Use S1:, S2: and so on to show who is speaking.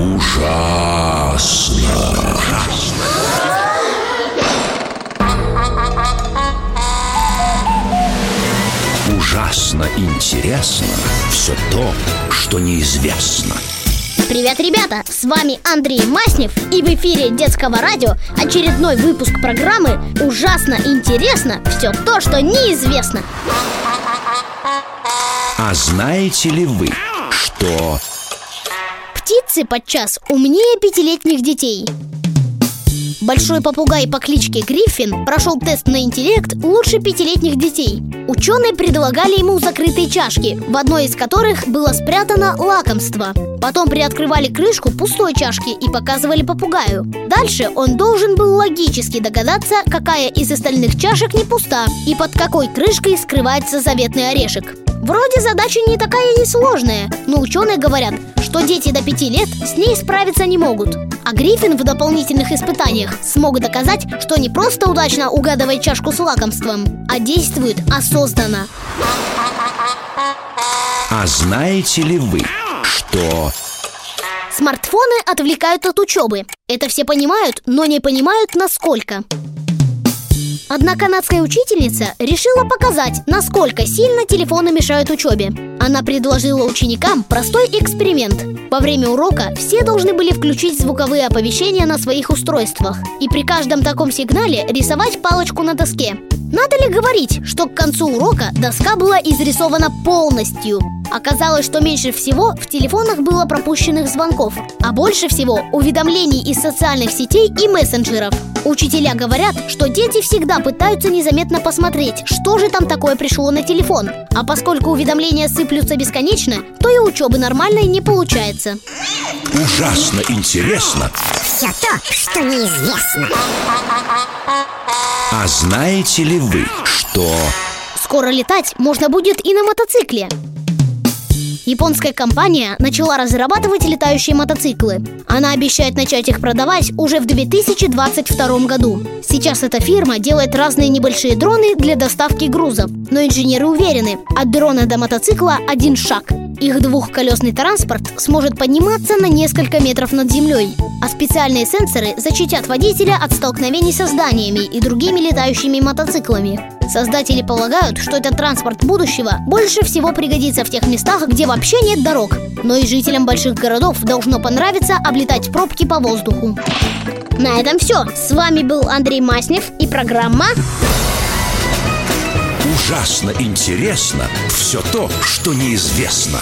S1: Ужасно. Ужасно интересно все то, что неизвестно.
S2: Привет, ребята! С вами Андрей Маснев и в эфире детского радио очередной выпуск программы «Ужасно интересно все то, что неизвестно».
S1: А знаете ли вы, что...
S2: Птицы подчас умнее пятилетних детей – Большой попугай по кличке Гриффин прошел тест на интеллект лучше пятилетних детей. Ученые предлагали ему закрытые чашки, в одной из которых было спрятано лакомство. Потом приоткрывали крышку пустой чашки и показывали попугаю. Дальше он должен был логически догадаться, какая из остальных чашек не пуста и под какой крышкой скрывается заветный орешек. Вроде задача не такая и сложная, но ученые говорят, что дети до пяти лет с ней справиться не могут. А Гриффин в дополнительных испытаниях смог доказать, что не просто удачно угадывает чашку с лакомством, а действует осознанно.
S1: А знаете ли вы, что...
S2: Смартфоны отвлекают от учебы. Это все понимают, но не понимают, насколько. Одна канадская учительница решила показать, насколько сильно телефоны мешают учебе. Она предложила ученикам простой эксперимент. Во время урока все должны были включить звуковые оповещения на своих устройствах и при каждом таком сигнале рисовать палочку на доске. Надо ли говорить, что к концу урока доска была изрисована полностью? Оказалось, что меньше всего в телефонах было пропущенных звонков, а больше всего уведомлений из социальных сетей и мессенджеров. Учителя говорят, что дети всегда пытаются незаметно посмотреть, что же там такое пришло на телефон. А поскольку уведомления сыплются бесконечно, то и учебы нормальной не получается.
S1: Ужасно интересно.
S3: Все то, что неизвестно.
S1: А знаете ли вы, что...
S2: Скоро летать можно будет и на мотоцикле. Японская компания начала разрабатывать летающие мотоциклы. Она обещает начать их продавать уже в 2022 году. Сейчас эта фирма делает разные небольшие дроны для доставки грузов. Но инженеры уверены, от дрона до мотоцикла один шаг. Их двухколесный транспорт сможет подниматься на несколько метров над землей, а специальные сенсоры защитят водителя от столкновений со зданиями и другими летающими мотоциклами. Создатели полагают, что этот транспорт будущего больше всего пригодится в тех местах, где вообще нет дорог. Но и жителям больших городов должно понравиться облетать пробки по воздуху. На этом все. С вами был Андрей Маснев и программа
S1: Ужасно интересно все то, что неизвестно.